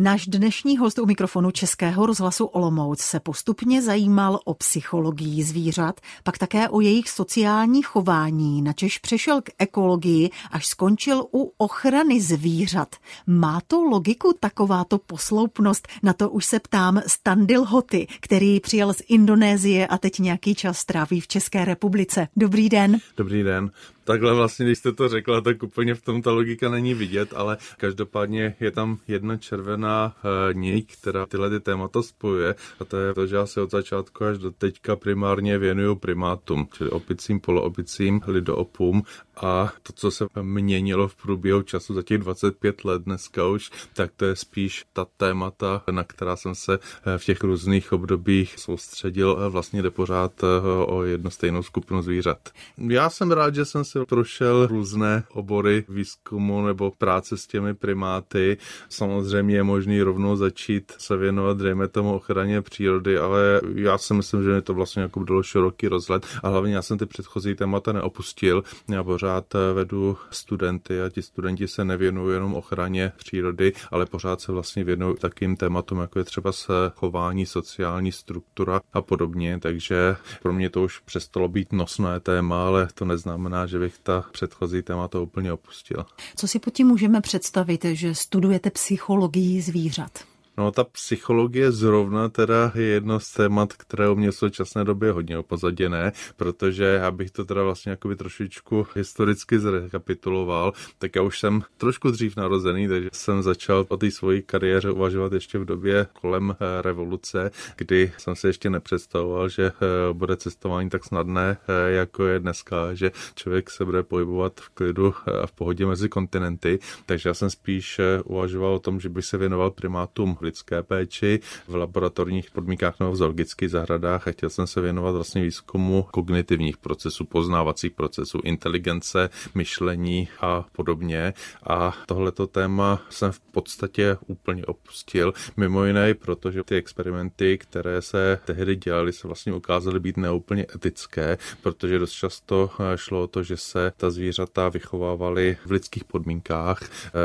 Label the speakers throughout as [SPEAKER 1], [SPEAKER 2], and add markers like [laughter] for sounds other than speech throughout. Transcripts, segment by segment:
[SPEAKER 1] Náš dnešní host u mikrofonu Českého rozhlasu Olomouc se postupně zajímal o psychologii zvířat, pak také o jejich sociální chování, načež přešel k ekologii, až skončil u ochrany zvířat. Má to logiku takováto posloupnost? Na to už se ptám Standil Hoty, který přijel z Indonésie a teď nějaký čas tráví v České republice. Dobrý den.
[SPEAKER 2] Dobrý den takhle vlastně, když jste to řekla, tak úplně v tom ta logika není vidět, ale každopádně je tam jedna červená uh, niť, která tyhle ty témata spojuje a to je to, že já se od začátku až do teďka primárně věnuju primátům, čili opicím, poloopicím, lidoopům a to, co se měnilo v průběhu času za těch 25 let dneska už, tak to je spíš ta témata, na která jsem se eh, v těch různých obdobích soustředil a vlastně jde pořád eh, o jednu stejnou skupinu zvířat. Já jsem rád, že jsem se prošel různé obory výzkumu nebo práce s těmi primáty. Samozřejmě je možný rovnou začít se věnovat, dejme tomu, ochraně přírody, ale já si myslím, že mi to vlastně jako dalo široký rozhled a hlavně já jsem ty předchozí témata neopustil. Já pořád vedu studenty a ti studenti se nevěnují jenom ochraně přírody, ale pořád se vlastně věnují takým tématům, jako je třeba se chování, sociální struktura a podobně, takže pro mě to už přestalo být nosné téma, ale to neznamená, že by bych ta předchozí témata úplně opustil.
[SPEAKER 1] Co si pod tím můžeme představit, že studujete psychologii zvířat?
[SPEAKER 2] No ta psychologie zrovna teda je jedno z témat, které u mě v současné době hodně opozaděné, protože já bych to teda vlastně jakoby trošičku historicky zrekapituloval, tak já už jsem trošku dřív narozený, takže jsem začal o té svojí kariéře uvažovat ještě v době kolem eh, revoluce, kdy jsem si ještě nepředstavoval, že eh, bude cestování tak snadné, eh, jako je dneska, že člověk se bude pohybovat v klidu a v pohodě mezi kontinenty, takže já jsem spíš uvažoval o tom, že bych se věnoval primátům lidské péči v laboratorních podmínkách nebo v zoologických zahradách a chtěl jsem se věnovat vlastně výzkumu kognitivních procesů, poznávacích procesů, inteligence, myšlení a podobně. A tohleto téma jsem v podstatě úplně opustil. Mimo jiné, protože ty experimenty, které se tehdy dělaly, se vlastně ukázaly být neúplně etické, protože dost často šlo o to, že se ta zvířata vychovávaly v lidských podmínkách.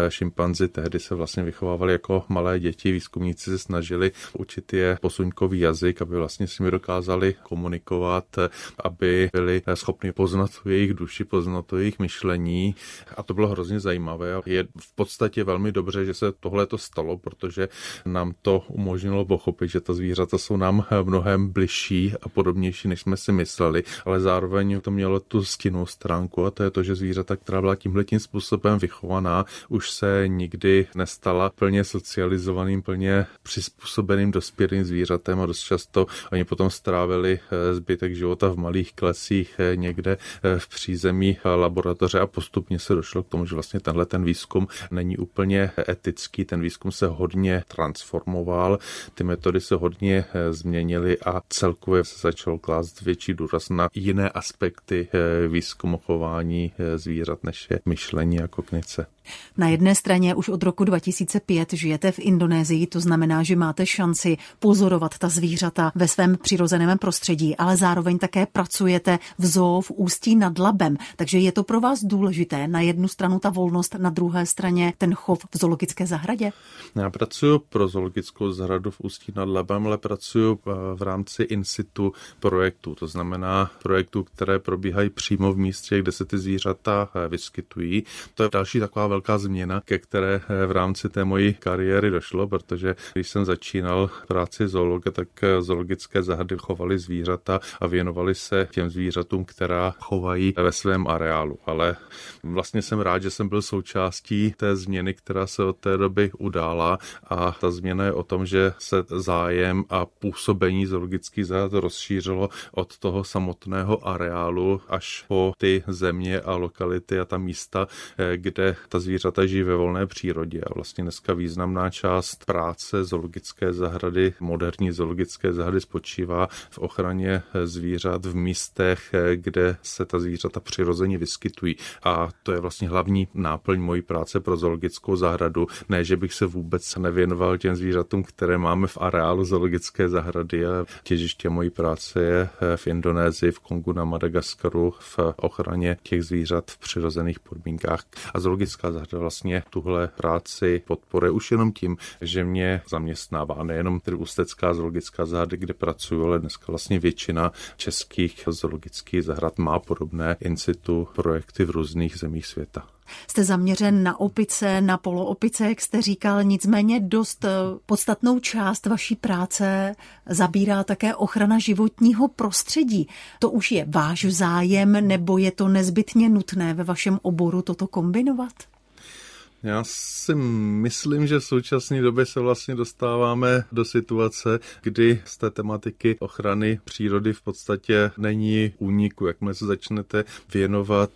[SPEAKER 2] Šimpanzi tehdy se vlastně vychovávali jako malé děti, výzkumníci se snažili učit je posuňkový jazyk, aby vlastně s nimi dokázali komunikovat, aby byli schopni poznat jejich duši, poznat jejich myšlení. A to bylo hrozně zajímavé. Je v podstatě velmi dobře, že se tohle to stalo, protože nám to umožnilo pochopit, že ta zvířata jsou nám mnohem bližší a podobnější, než jsme si mysleli, ale zároveň to mělo tu stinnou stránku a to je to, že zvířata, která byla tímhle tím způsobem vychovaná, už se nikdy nestala plně socializovaným, plně plně přizpůsobeným dospělým zvířatem a dost často oni potom strávili eh, zbytek života v malých klesích eh, někde eh, v přízemí laboratoře a postupně se došlo k tomu, že vlastně tenhle ten výzkum není úplně etický, ten výzkum se hodně transformoval, ty metody se hodně změnily a celkově se začal klást větší důraz na jiné aspekty výzkumu chování zvířat, než je myšlení a kognice.
[SPEAKER 1] Na jedné straně už od roku 2005 žijete v Indonésii, to znamená, že máte šanci pozorovat ta zvířata ve svém přirozeném prostředí, ale zároveň také pracujete v zoo v Ústí nad Labem. Takže je to pro vás důležité. Na jednu stranu ta volnost, na druhé straně ten chov v zoologické zahradě?
[SPEAKER 2] Já pracuji pro zoologickou zahradu v Ústí nad Labem, ale pracuji eh, v rámci in situ projektu, to znamená projektů, které probíhají přímo v místě, kde se ty zvířata eh, vyskytují. To je další taková velká změna, ke které eh, v rámci té mojí kariéry došlo, protože když jsem začínal práci zoologa, tak eh, zoologické zahrady chovaly zvířata a věnovali se těm zvířatům, která chovají ve svém areálu. Ale vlastně jsem rád, že jsem byl součástí té změny, která se od té doby udála a ta změna je o tom, že se zájem a působení zoologických zahrad rozšířilo od toho samotného areálu až po ty země a lokality a ta místa, eh, kde ta zvířata žijí ve volné přírodě a vlastně dneska významná část práce zoologické zahrady, moderní zoologické zahrady spočívá v ochraně zvířat v místech, kde se ta zvířata přirozeně vyskytují. A to je vlastně hlavní náplň mojí práce pro zoologickou zahradu. Ne, že bych se vůbec nevěnoval těm zvířatům, které máme v areálu zoologické zahrady, ale těžiště mojí práce je v Indonésii, v Kongu, na Madagaskaru, v ochraně těch zvířat v přirozených podmínkách. A zoologická vlastně tuhle práci podporuje už jenom tím, že mě zaměstnává nejenom tedy Ústecká zoologická zahrada, kde pracuju, ale dneska vlastně většina českých zoologických zahrad má podobné institu projekty v různých zemích světa.
[SPEAKER 1] Jste zaměřen na opice, na poloopice, jak jste říkal, nicméně dost eh, podstatnou část vaší práce zabírá také ochrana životního prostředí. To už je váš zájem, nebo je to nezbytně nutné ve vašem oboru toto kombinovat?
[SPEAKER 2] Já si myslím, že v současné době se vlastně dostáváme do situace, kdy z té tematiky ochrany přírody v podstatě není úniku. Jakmile se začnete věnovat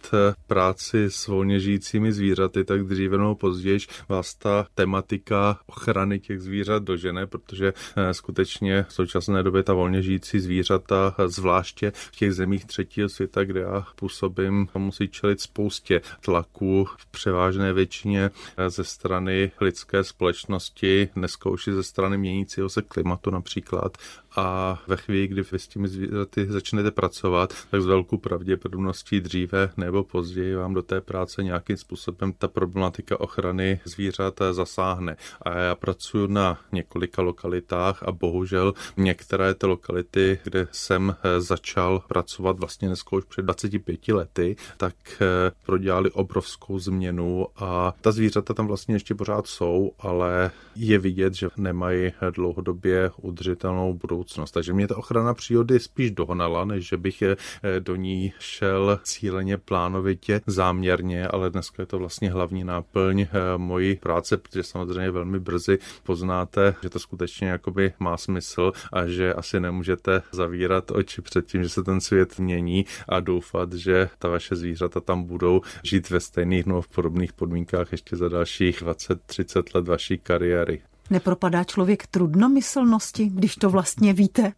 [SPEAKER 2] práci s volně žijícími zvířaty, tak dříve nebo později vás ta tematika ochrany těch zvířat dožene, protože eh, skutečně v současné době ta volně žijící zvířata, zvláště v těch zemích třetího světa, kde já působím, musí čelit spoustě tlaků v převážné většině ze strany lidské společnosti, dneska už i ze strany měnícího se klimatu například a ve chvíli, kdy vy s těmi zvířaty začnete pracovat, tak s velkou pravděpodobností dříve nebo později vám do té práce nějakým způsobem ta problematika ochrany zvířat zasáhne. A já pracuji na několika lokalitách a bohužel některé ty lokality, kde jsem eh, začal pracovat vlastně dneska už před 25 lety, tak eh, prodělali obrovskou změnu a ta zvířata tam vlastně ještě pořád jsou, ale je vidět, že nemají dlouhodobě udržitelnou budoucnost budoucnost. Takže mě ta ochrana přírody spíš dohnala, než že bych eh, do ní šel cíleně, plánovitě, záměrně, ale dneska je to vlastně hlavní náplň eh, mojí práce, protože samozřejmě velmi brzy poznáte, že to skutečně jakoby má smysl a že asi nemůžete zavírat oči před tím, že se ten svět mění a doufat, že ta vaše zvířata tam budou žít ve stejných nebo v podobných podmínkách ještě za dalších 20-30 let vaší kariéry.
[SPEAKER 1] Nepropadá člověk trudnomyslnosti, když to vlastně víte?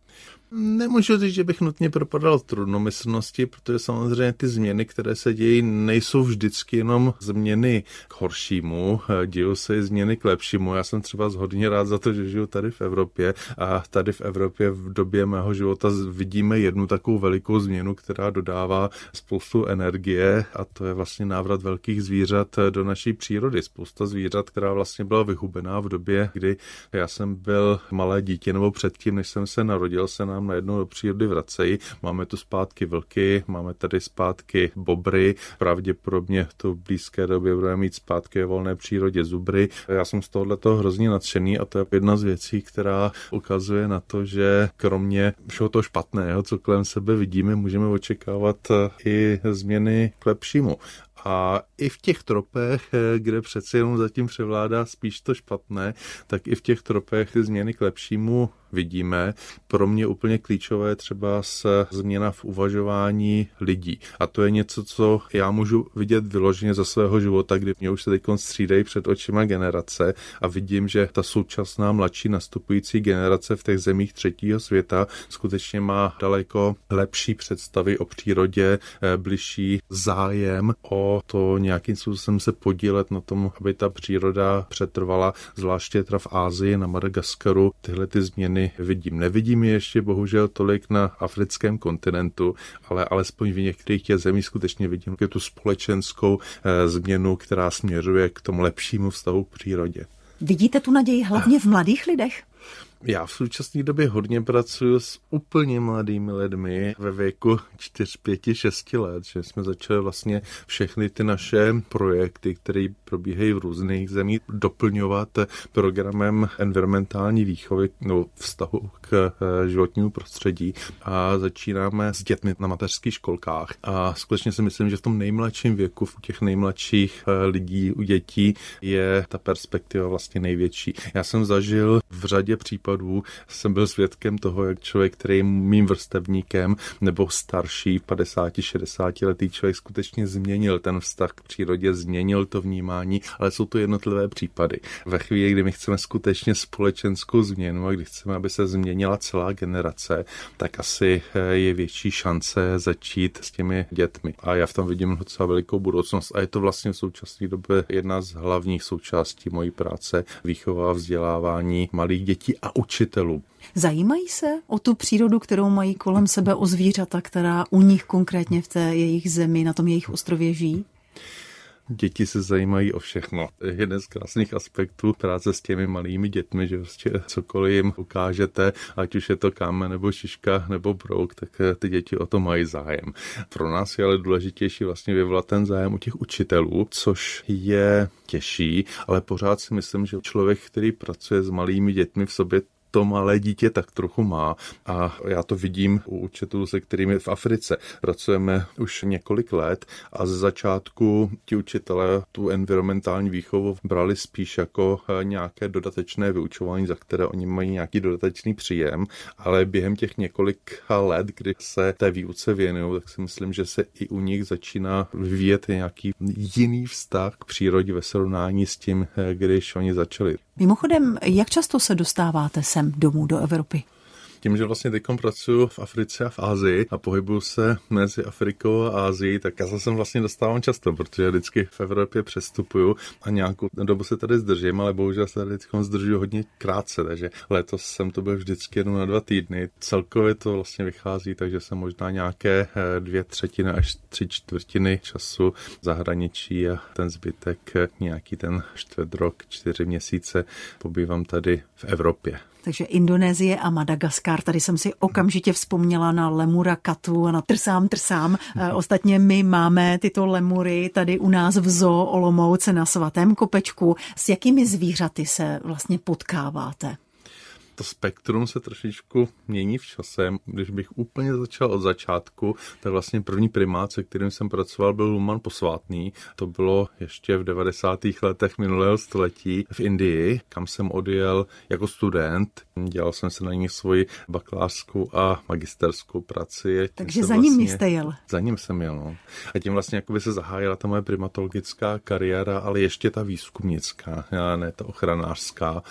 [SPEAKER 2] Nemůžu říct, že bych nutně propadal trudnomyslnosti, protože samozřejmě ty změny, které se dějí, nejsou vždycky jenom změny k horšímu, dějí se i změny k lepšímu. Já jsem třeba hodně rád za to, že žiju tady v Evropě a tady v Evropě v době mého života vidíme jednu takovou velikou změnu, která dodává spoustu energie a to je vlastně návrat velkých zvířat do naší přírody. Spousta zvířat, která vlastně byla vyhubená v době, kdy já jsem byl malé dítě nebo předtím, než jsem se narodil, se na nám najednou do přírody vracejí. Máme tu zpátky vlky, máme tady zpátky bobry, pravděpodobně to v blízké době budeme mít zpátky volné přírodě zubry. Já jsem z tohohle toho hrozně nadšený a to je jedna z věcí, která ukazuje na to, že kromě všeho toho špatného, co kolem sebe vidíme, můžeme očekávat i změny k lepšímu. A i v těch tropech, kde přece jenom zatím převládá spíš to špatné, tak i v těch tropech změny k lepšímu vidíme. Pro mě úplně klíčové třeba se změna v uvažování lidí. A to je něco, co já můžu vidět vyloženě za svého života, kdy mě už se teď střídají před očima generace a vidím, že ta současná mladší nastupující generace v těch zemích třetího světa skutečně má daleko lepší představy o přírodě, eh, bližší zájem o to nějakým způsobem se podílet na tom, aby ta příroda přetrvala, zvláště teda v Ázii, na Madagaskaru, tyhle ty změny změny vidím. Nevidím je ještě bohužel tolik na africkém kontinentu, ale alespoň v některých těch zemích skutečně vidím tu společenskou eh, změnu, která směřuje k tomu lepšímu vztahu k přírodě.
[SPEAKER 1] Vidíte tu naději hlavně v mladých lidech?
[SPEAKER 2] Já v současné době hodně pracuji s úplně mladými lidmi ve věku 4, 5, 6 let, že jsme začali vlastně všechny ty naše projekty, které probíhají v různých zemích, doplňovat programem environmentální výchovy nebo vztahu k eh, životnímu prostředí a začínáme s dětmi na mateřských školkách a skutečně si myslím, že v tom nejmladším věku, v těch nejmladších eh, lidí, u dětí je ta perspektiva vlastně největší. Já jsem zažil v řadě případů případů jsem byl svědkem toho, jak člověk, který je mým vrstevníkem nebo starší 50-60 letý člověk skutečně změnil ten vztah k přírodě, změnil to vnímání, ale jsou to jednotlivé případy. Ve chvíli, kdy my chceme skutečně společenskou změnu a kdy chceme, aby se změnila celá generace, tak asi eh, je větší šance začít s těmi dětmi. A já v tom vidím docela velikou budoucnost. A je to vlastně v současné době jedna z hlavních součástí mojí práce, výchova a vzdělávání malých dětí a učitelů.
[SPEAKER 1] Zajímají se o tu přírodu, kterou mají kolem sebe, o zvířata, která u nich konkrétně v té jejich zemi, na tom jejich ostrově žijí?
[SPEAKER 2] Děti se zajímají o všechno. Jeden z krásných aspektů práce s těmi malými dětmi, že prostě cokoliv jim ukážete, ať už je to kámen nebo šiška nebo brouk, tak eh, ty děti o to mají zájem. Pro nás je ale důležitější vlastně vyvolat ten zájem u těch učitelů, což je těžší, ale pořád si myslím, že člověk, který pracuje s malými dětmi v sobě to malé dítě tak trochu má a já to vidím u učitelů, se kterými v Africe pracujeme už několik let a ze začátku ti učitelé tu environmentální výchovu brali spíš jako eh, nějaké dodatečné vyučování, za které oni mají nějaký dodatečný příjem, ale během těch několika let, kdy se té výuce věnují, tak si myslím, že se i u nich začíná vyvíjet nějaký jiný vztah k přírodě ve srovnání s tím, eh, když oni začali.
[SPEAKER 1] Mimochodem, jak často se dostáváte sem domů do Evropy?
[SPEAKER 2] Tím, že vlastně teď pracuji v Africe a v Ázii a pohybuju se mezi Afrikou a Ázií, tak já se sem vlastně dostávám často, protože vždycky v Evropě přestupuju a nějakou dobu se tady zdržím, ale bohužel se tady zdržuju hodně krátce, takže letos jsem to byl vždycky jenom na dva týdny. Celkově to vlastně vychází, takže jsem možná nějaké eh, dvě třetiny až tři čtvrtiny času zahraničí a ten zbytek eh, nějaký ten čtvrt rok, čtyři měsíce pobývám tady v Evropě.
[SPEAKER 1] Takže Indonésie a Madagaskar, tady jsem si okamžitě vzpomněla na lemura katu a na trsám trsám. Eh, ostatně my máme tyto lemury tady u nás v zoo Olomouce na svatém kopečku. S jakými zvířaty se vlastně potkáváte?
[SPEAKER 2] To spektrum se trošičku mění v čase. Když bych úplně začal od začátku, tak vlastně první primát, se kterým jsem pracoval, byl Luman posvátný. To bylo ještě v 90. letech minulého století v Indii, kam jsem odjel jako student. Dělal jsem se na ní svoji bakalářskou a magisterskou praci.
[SPEAKER 1] Takže za ním vlastně, jste jel?
[SPEAKER 2] Za ním jsem jel, no. A tím vlastně jakoby se zahájila ta moje primatologická kariéra, ale ještě ta výzkumnická, ne ta ochranářská.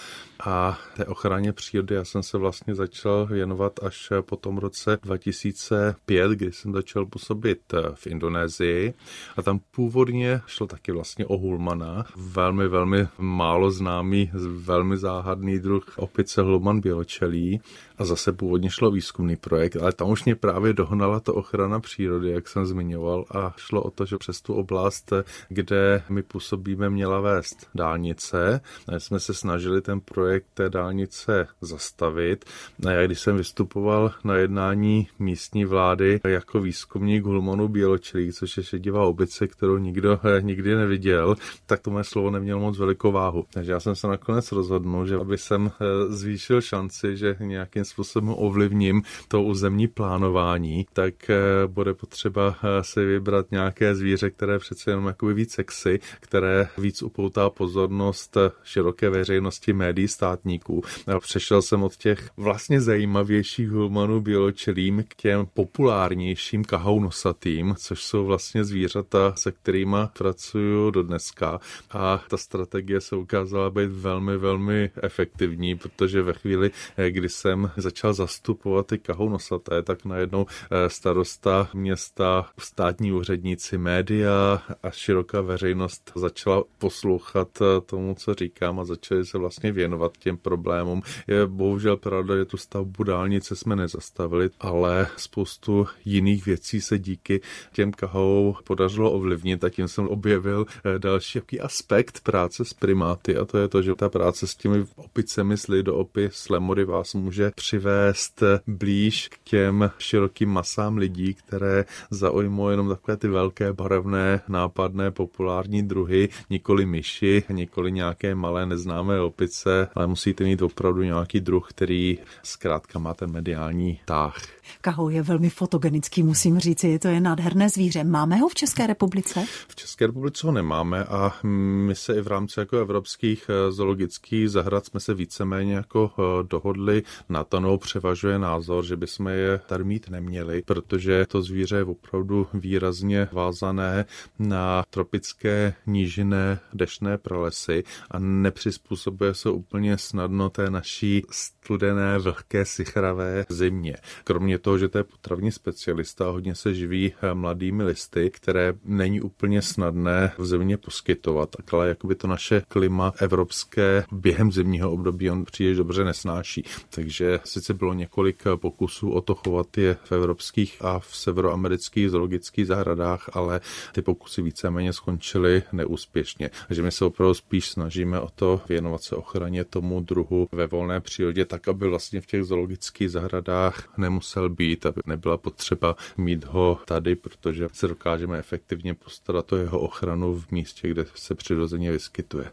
[SPEAKER 2] A té ochraně přírody já jsem se vlastně začal věnovat až po tom roce 2005, kdy jsem začal působit v Indonésii. A tam původně šlo taky vlastně o hulmana, velmi, velmi málo známý, velmi záhadný druh opice hulman běločelí. A zase původně šlo výzkumný projekt, ale tam už mě právě dohnala to ochrana přírody, jak jsem zmiňoval, a šlo o to, že přes tu oblast, kde my působíme, měla vést dálnice. A jsme se snažili ten projekt té dálnice zastavit. A já, když jsem vystupoval na jednání místní vlády jako výzkumník Hulmanu Běločelí, což je šedivá obice, kterou nikdo eh, nikdy neviděl, tak to mé slovo nemělo moc velikou váhu. Takže já jsem se nakonec rozhodnul, že aby jsem eh, zvýšil šanci, že nějakým způsobem ovlivním to územní plánování, tak eh, bude potřeba si vybrat nějaké zvíře, které přece jenom jakoby víc sexy, které víc upoutá pozornost široké veřejnosti médií státníků. A přešel jsem od těch vlastně zajímavějších humanů běločelým k těm populárnějším kahounosatým, což jsou vlastně zvířata, se kterými pracuju do dneska. A ta strategie se ukázala být velmi, velmi efektivní, protože ve chvíli, kdy jsem začal zastupovat ty kahounosaté, tak najednou eh, starosta města, státní úředníci, média a široká veřejnost začala poslouchat eh, tomu, co říkám a začali se vlastně věnovat těm problémům. Je bohužel pravda, že tu stavbu dálnice jsme nezastavili, ale spoustu jiných věcí se díky těm kahou podařilo ovlivnit a tím jsem objevil eh, další aspekt práce s primáty a to je to, že ta práce s těmi opicemi z lidopy, s lemory vás může přivést blíž k těm širokým masám lidí, které zaujmou jenom takové ty velké, barevné, nápadné, populární druhy, nikoli myši, nikoli nějaké malé neznámé opice, ale musíte mít opravdu nějaký druh, který zkrátka má ten mediální táh.
[SPEAKER 1] Kahou je velmi fotogenický, musím říci, to je nádherné zvíře. Máme ho v České republice?
[SPEAKER 2] V České republice ho nemáme a my se i v rámci jako evropských eh, zoologických zahrad jsme se víceméně jako eh, dohodli na to, no převažuje názor, že bychom je tady mít neměli, protože to zvíře je opravdu výrazně vázané na tropické nížiné dešné pralesy a nepřizpůsobuje se úplně snadno té naší studené, vlhké, sichravé zimě. Kromě toho, že to je potravní specialista, hodně se živí eh, mladými listy, které není úplně snadné v zimě poskytovat, ale jakoby to naše klima evropské během zimního období on příliš dobře nesnáší. Takže sice bylo několik pokusů o to chovat je v evropských a v severoamerických zoologických zahradách, ale ty pokusy víceméně skončily neúspěšně. Takže my se opravdu spíš snažíme o to věnovat se ochraně tomu druhu ve volné přírodě, tak aby vlastně v těch zoologických zahradách nemusel být, aby nebyla potřeba mít ho tady, protože se dokážeme efektivně postarat o jeho ochranu v místě, kde se přirozeně vyskytuje.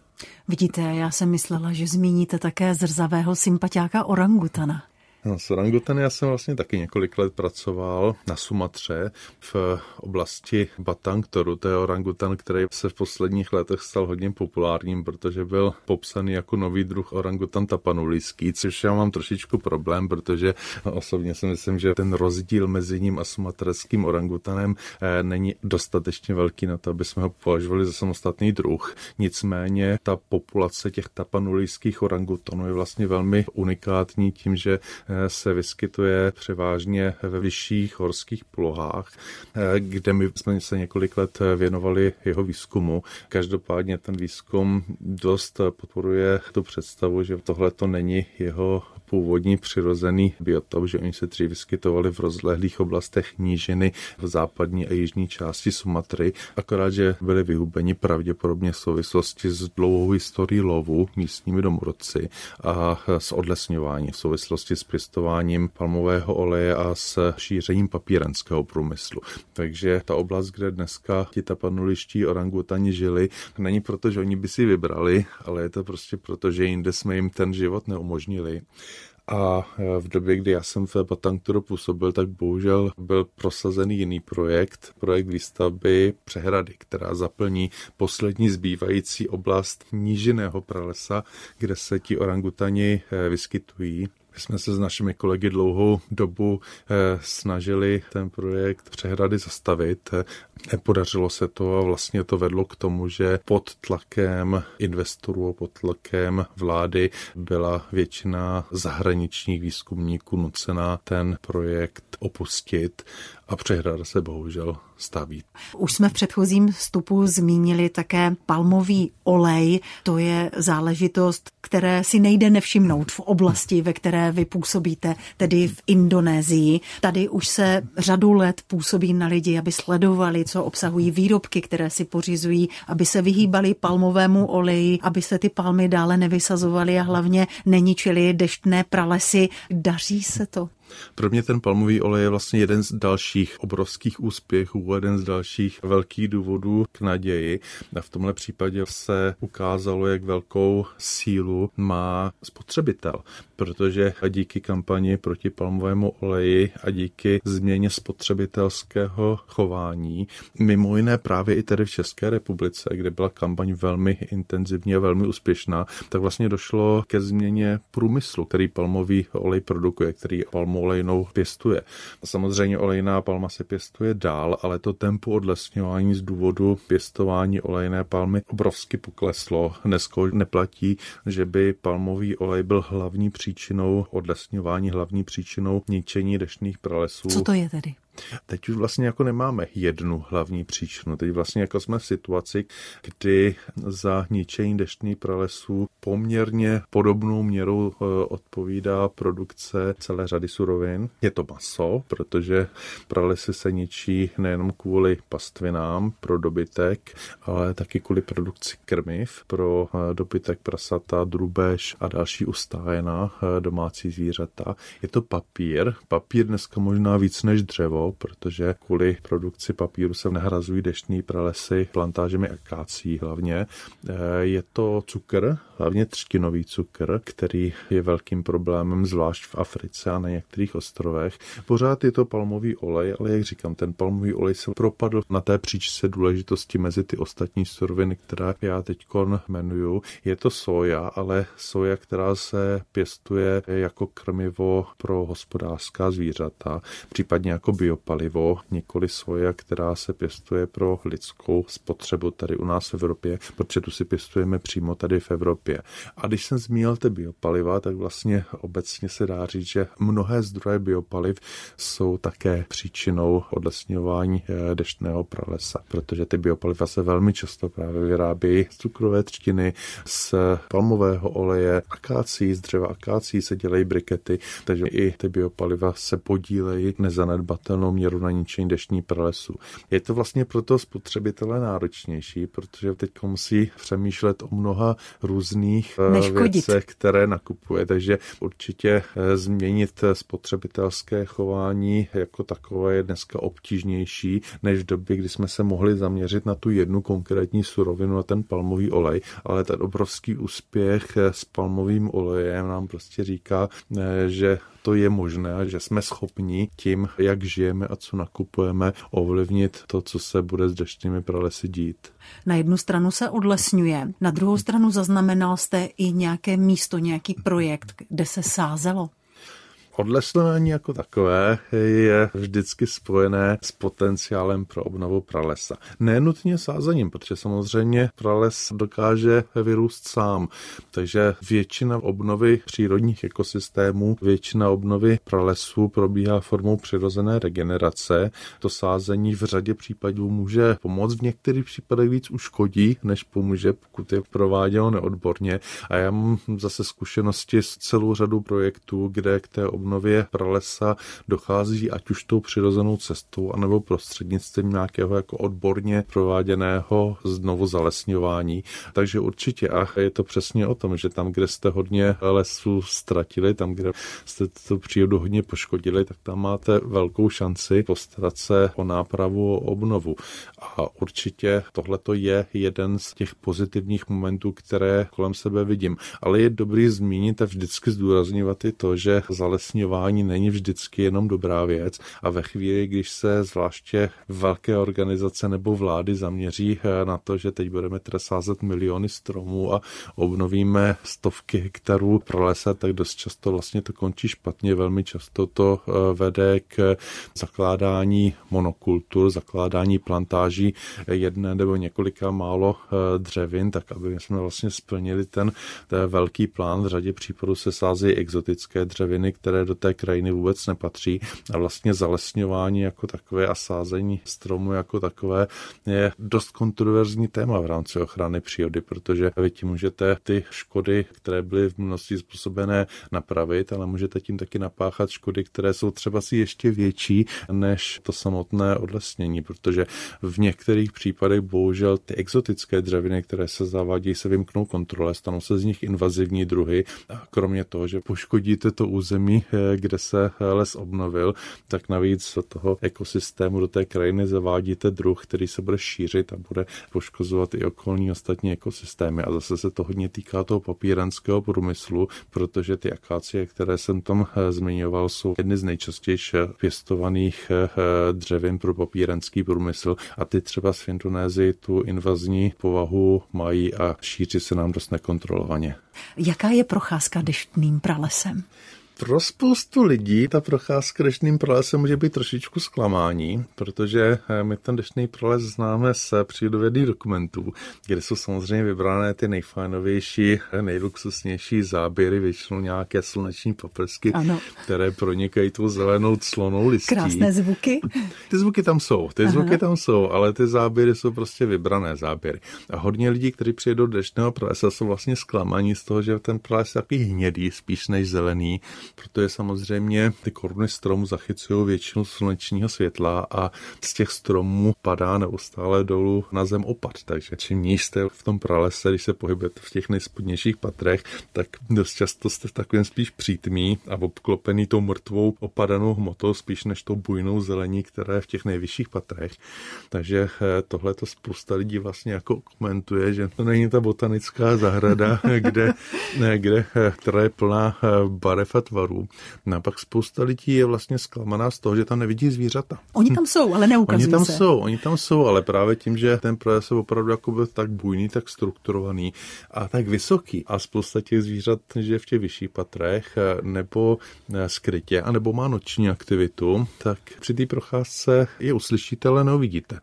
[SPEAKER 1] Vidíte, já jsem myslela, že zmíníte také zrzavého sympatiáka orangutana.
[SPEAKER 2] No, s orangutany já jsem vlastně taky několik let pracoval na Sumatře v oblasti Batangtoru. To je orangutan, který se v posledních letech stal hodně populárním, protože byl popsaný jako nový druh orangutan tapanulíský, což já mám trošičku problém, protože osobně si myslím, že ten rozdíl mezi ním a sumatrským orangutanem eh, není dostatečně velký na to, aby jsme ho považovali za samostatný druh. Nicméně ta populace těch tapanulíských orangutanů je vlastně velmi unikátní tím, že eh, se vyskytuje převážně ve vyšších horských polohách, kde my jsme se několik let věnovali jeho výzkumu. Každopádně ten výzkum dost podporuje tu představu, že tohle to není jeho původní přirozený biotop, že oni se dřív vyskytovali v rozlehlých oblastech nížiny v západní a jižní části Sumatry, akorát, že byli vyhubeni pravděpodobně v souvislosti s dlouhou historií lovu místními domorodci a s odlesňováním v souvislosti s pěstováním palmového oleje a s šířením papírenského průmyslu. Takže ta oblast, kde dneska ti tapanuliští orangutani žili, není proto, že oni by si vybrali, ale je to prostě proto, že jinde jsme jim ten život neumožnili. A e, v době, kdy já jsem v Batankturu působil, tak bohužel byl prosazený jiný projekt, projekt výstavby přehrady, která zaplní poslední zbývající oblast nížiného pralesa, kde se ti orangutani e, vyskytují. My jsme se s našimi kolegy dlouhou dobu eh, snažili ten projekt přehrady zastavit. Nepodařilo se to a vlastně to vedlo k tomu, že pod tlakem investorů, pod tlakem vlády byla většina zahraničních výzkumníků nucená ten projekt opustit a přehrada se bohužel staví.
[SPEAKER 1] Už jsme v předchozím vstupu zmínili také palmový olej. To je záležitost, které si nejde nevšimnout v oblasti, ve které vy působíte, tedy v Indonésii. Tady už se řadu let působí na lidi, aby sledovali, co obsahují výrobky, které si pořizují, aby se vyhýbali palmovému oleji, aby se ty palmy dále nevysazovaly a hlavně neničily deštné pralesy. Daří se to?
[SPEAKER 2] Pro mě ten palmový olej je vlastně jeden z dalších obrovských úspěchů, jeden z dalších velkých důvodů k naději. A v tomhle případě se ukázalo, jak velkou sílu má spotřebitel, protože díky kampani proti palmovému oleji a díky změně spotřebitelského chování, mimo jiné právě i tady v České republice, kde byla kampaň velmi intenzivní a velmi úspěšná, tak vlastně došlo ke změně průmyslu, který palmový olej produkuje, který palmový olejnou pěstuje. Samozřejmě olejná palma se pěstuje dál, ale to tempo odlesňování z důvodu pěstování olejné palmy obrovsky pokleslo. Dneska neplatí, že by palmový olej byl hlavní příčinou odlesňování, hlavní příčinou ničení deštných pralesů.
[SPEAKER 1] Co to je tedy?
[SPEAKER 2] Teď už vlastně jako nemáme jednu hlavní příčinu. Teď vlastně jako jsme v situaci, kdy za ničení deštných pralesů poměrně podobnou měrou eh, odpovídá produkce celé řady surovin. Je to maso, protože pralesy se ničí nejenom kvůli pastvinám pro dobytek, ale taky kvůli produkci krmiv pro eh, dobytek prasata, drubež a další ustájená eh, domácí zvířata. Je to papír. Papír dneska možná víc než dřevo, protože kvůli produkci papíru se nahrazují deštní pralesy plantážemi akácí hlavně. Eh, je to cukr, hlavně třtinový cukr, který je velkým problémem, zvlášť v Africe a na některých ostrovech. Pořád je to palmový olej, ale jak říkám, ten palmový olej se propadl na té příčce důležitosti mezi ty ostatní suroviny, které já teď jmenuju. Je to soja, ale soja, která se pěstuje jako krmivo pro hospodářská zvířata, případně jako bio biopalivo, nikoli soja, která se pěstuje pro lidskou spotřebu tady u nás v Evropě, protože tu si pěstujeme přímo tady v Evropě. A když jsem zmínil ty biopaliva, tak vlastně obecně se dá říct, že mnohé zdroje biopaliv jsou také příčinou odlesňování eh, deštného pralesa, protože ty biopaliva se velmi často právě vyrábějí z cukrové třtiny, z palmového oleje, akácí, z dřeva akácí se dělají brikety, takže i ty biopaliva se podílejí nezanedbatelnou měru na ničení deštní pralesu. Je to vlastně proto spotřebitele náročnější, protože teď musí přemýšlet o mnoha různých eh, Neškodit. věcech, které nakupuje, takže určitě eh, změnit spotřebitelské chování jako takové je dneska obtížnější, než v době, kdy jsme se mohli zaměřit na tu jednu konkrétní surovinu, a ten palmový olej, ale ten obrovský úspěch s palmovým olejem nám prostě říká, eh, že to je možné a že jsme schopni tím, jak žijeme a co nakupujeme, ovlivnit to, co se bude s deštnými pralesy dít.
[SPEAKER 1] Na jednu stranu se odlesňuje, na druhou stranu zaznamenal jste i nějaké místo, nějaký projekt, kde se sázelo?
[SPEAKER 2] Odlesňování jako takové je vždycky spojené s potenciálem pro obnovu pralesa. Nenutně sázením, protože samozřejmě prales dokáže vyrůst sám. Takže většina obnovy přírodních ekosystémů, většina obnovy pralesů probíhá formou přirozené regenerace. To sázení v řadě případů může pomoct, v některých případech víc uškodí, než pomůže, pokud je prováděno neodborně. A já mám zase zkušenosti s celou řadou projektů, kde k té obnově obnově pralesa dochází ať už tou přirozenou cestou, anebo prostřednictvím nějakého jako odborně prováděného znovu zalesňování. Takže určitě a je to přesně o tom, že tam, kde jste hodně lesů ztratili, tam, kde jste tu přírodu hodně poškodili, tak tam máte velkou šanci postarat se o nápravu, o obnovu. A určitě tohle je jeden z těch pozitivních momentů, které kolem sebe vidím. Ale je dobrý zmínit a vždycky zdůrazňovat i to, že zalesňování zalesňování není vždycky jenom dobrá věc a ve chvíli, když se zvláště velké organizace nebo vlády zaměří eh, na to, že teď budeme teda sázet miliony stromů a obnovíme stovky hektarů pralesa, tak dost často vlastně to končí špatně. Velmi často to eh, vede k zakládání monokultur, zakládání plantáží jedné nebo několika málo eh, dřevin, tak aby jsme vlastně splnili ten, ten velký plán. V řadě případů se sázejí exotické dřeviny, které do té krajiny vůbec nepatří. A vlastně zalesňování jako takové a sázení stromu jako takové je dost kontroverzní téma v rámci ochrany přírody, protože vy tím můžete ty škody, které byly v minulosti způsobené, napravit, ale můžete tím taky napáchat škody, které jsou třeba si ještě větší než to samotné odlesnění, protože v některých případech bohužel ty exotické dřeviny, které se zavádí, se vymknou kontrole, stanou se z nich invazivní druhy. A kromě toho, že poškodíte to území, kde se les obnovil, tak navíc do toho ekosystému, do té krajiny zavádíte druh, který se bude šířit a bude poškozovat i okolní ostatní ekosystémy. A zase se to hodně týká toho papírenského průmyslu, protože ty akácie, které jsem tam eh, zmiňoval, jsou jedny z nejčastěji pěstovaných eh, dřevin pro papírenský průmysl a ty třeba z Indonésii tu invazní povahu mají a šíří se nám dost nekontrolovaně.
[SPEAKER 1] Jaká je procházka deštným pralesem?
[SPEAKER 2] Pro spoustu lidí ta procházka deštným pralesem může být trošičku zklamání, protože eh, my ten deštný prales známe z přírodovědných dokumentů, kde jsou samozřejmě vybrané ty nejfajnovější, eh, nejluxusnější záběry, většinou nějaké sluneční paprsky, ano. které pronikají tou zelenou clonou listí.
[SPEAKER 1] Krásné zvuky. [laughs]
[SPEAKER 2] Ty zvuky tam jsou, ty Aha. zvuky tam jsou, ale ty záběry jsou prostě vybrané záběry. A hodně lidí, kteří přijedou do deštného pralesa, jsou vlastně zklamaní z toho, že ten prales je takový hnědý, spíš než zelený protože samozřejmě ty koruny stromů zachycují většinu slunečního světla a z těch stromů padá neustále dolů na zem opad. Takže čím níž jste v tom pralese, když se pohybujete v těch nejspodnějších patrech, tak dost často jste v takovém spíš přítmí a obklopený tou mrtvou opadanou hmotou spíš než tou bujnou zelení, která je v těch nejvyšších patrech. Takže eh, tohle to spousta lidí vlastně jako komentuje, že to není ta botanická zahrada, [laughs] kde, kde, která je plná eh, barev a tvarů. No a pak spousta lidí je vlastně zklamaná z toho, že tam nevidí zvířata.
[SPEAKER 1] Oni tam jsou, ale neukazují
[SPEAKER 2] Oni tam
[SPEAKER 1] se.
[SPEAKER 2] jsou, oni tam jsou, ale právě tím, že ten prales je opravdu jako byl tak bujný, tak strukturovaný a tak vysoký a spousta těch zvířat žije v těch vyšších patrech nebo skrytě, anebo má noční aktivitu, tak při té procházce je uslyšíte, ale neuvidíte.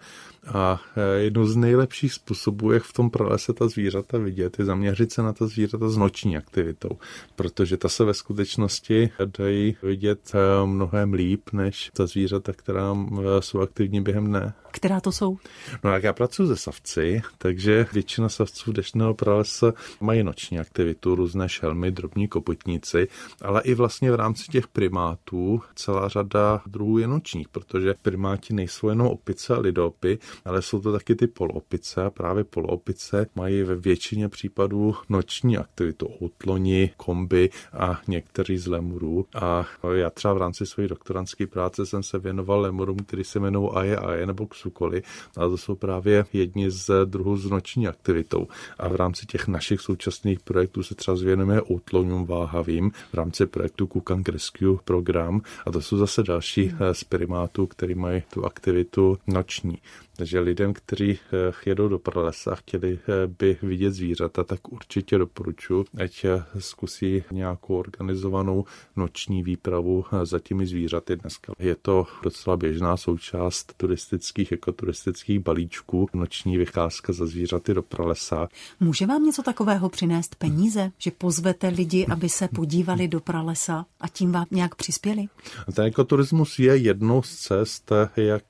[SPEAKER 2] A e, jedno z nejlepších způsobů, jak v tom pralese ta zvířata vidět, je zaměřit se na ta zvířata s noční aktivitou, protože ta se ve skutečnosti dají vidět e, mnohem líp, než ta zvířata, která e, jsou aktivní během dne.
[SPEAKER 1] Která to jsou?
[SPEAKER 2] No jak já pracuji ze savci, takže většina savců dešného pralesa mají noční aktivitu, různé šelmy, drobní koputníci, ale i vlastně v rámci těch primátů celá řada druhů je nočních, protože primáti nejsou jenom opice a lidopy, ale jsou to taky ty poloopice a právě poloopice mají ve většině případů noční aktivitu, outloni, komby a někteří z lemurů. A já třeba v rámci své doktorantské práce jsem se věnoval lemurům, který se jmenují aje aje nebo ksukoli, a to jsou právě jedni z druhů s noční aktivitou. A v rámci těch našich současných projektů se třeba zvěnujeme outlonům váhavým v rámci projektu Kukang Rescue program a to jsou zase další z primátů, který mají tu aktivitu noční. Takže lidem, kteří eh, jedou do pralesa a chtěli eh, by vidět zvířata, tak určitě doporučuji, ať eh, zkusí nějakou organizovanou noční výpravu za těmi zvířaty dneska. Je to docela běžná součást turistických, ekoturistických balíčků, noční vycházka za zvířaty do pralesa.
[SPEAKER 1] Může vám něco takového přinést peníze, že pozvete lidi, aby se podívali do pralesa a tím vám nějak přispěli?
[SPEAKER 2] Ten ekoturismus je jednou z cest, jak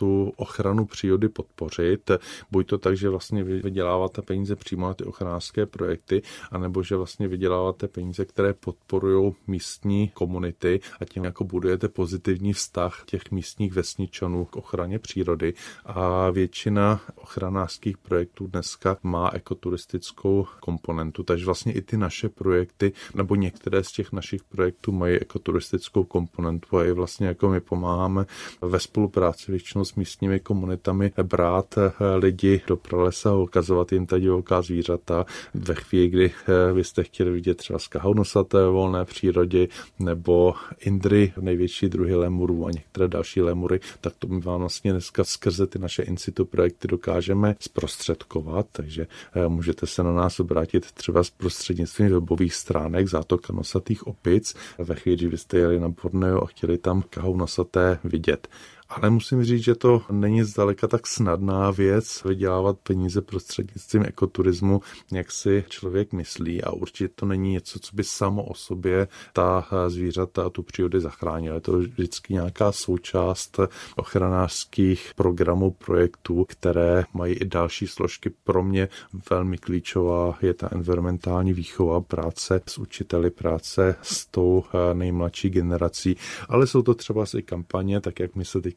[SPEAKER 2] tu ochranu přírody podpořit. Buď to tak, že vlastně vyděláváte peníze přímo na ty ochranářské projekty, anebo že vlastně vyděláváte peníze, které podporují místní komunity a tím jako budujete pozitivní vztah těch místních vesničanů k ochraně přírody. A většina ochranářských projektů dneska má ekoturistickou komponentu, takže vlastně i ty naše projekty, nebo některé z těch našich projektů mají ekoturistickou komponentu a je vlastně jako my pomáháme ve spolupráci většinou s místními komunitami brát eh, lidi do pralesa a ukazovat jim ta divoká zvířata. Ve chvíli, kdy eh, byste chtěli vidět třeba skahounosaté volné přírodě nebo indry, největší druhy lemurů a některé další lemury, tak to my vám vlastně dneska skrze ty naše in situ projekty dokážeme zprostředkovat, takže eh, můžete se na nás obrátit třeba s prostřednictvím webových stránek zátoka nosatých opic. Ve chvíli, kdy byste jeli na Borneo a chtěli tam kahounosaté vidět. Ale musím říct, že to není zdaleka tak snadná věc vydělávat peníze prostřednictvím ekoturismu, jak si člověk myslí a určitě to není něco, co by samo o sobě ta zvířata a tu přírody zachránilo. Je to vždycky nějaká součást ochranářských programů, projektů, které mají i další složky. Pro mě velmi klíčová je ta environmentální výchova, práce s učiteli, práce s tou nejmladší generací, ale jsou to třeba i kampaně, tak jak my se teď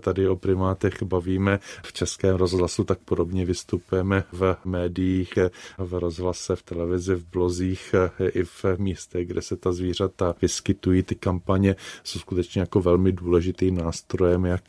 [SPEAKER 2] tady o primátech bavíme v českém rozhlasu, tak podobně vystupujeme v médiích, v rozhlase, v televizi, v blozích i v místech, kde se ta zvířata vyskytují. Ty kampaně jsou skutečně jako velmi důležitým nástrojem, jak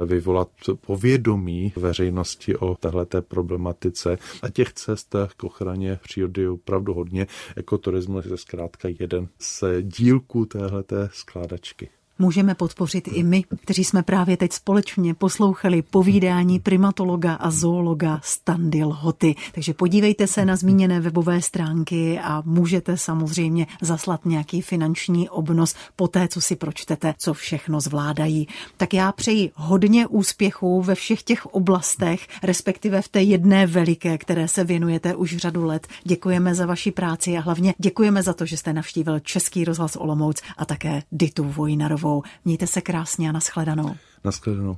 [SPEAKER 2] vyvolat povědomí veřejnosti o téhleté problematice. A těch cest k ochraně přírody je opravdu hodně. Ekoturismus je zkrátka jeden z dílků téhleté skládačky
[SPEAKER 1] můžeme podpořit i my, kteří jsme právě teď společně poslouchali povídání primatologa a zoologa Standy Lhoty. Takže podívejte se na zmíněné webové stránky a můžete samozřejmě zaslat nějaký finanční obnos po té, co si pročtete, co všechno zvládají. Tak já přeji hodně úspěchů ve všech těch oblastech, respektive v té jedné veliké, které se věnujete už řadu let. Děkujeme za vaši práci a hlavně děkujeme za to, že jste navštívil Český rozhlas Olomouc a také Ditu Vojnarovou. Mějte se krásně a nashledanou.
[SPEAKER 2] Nashledanou.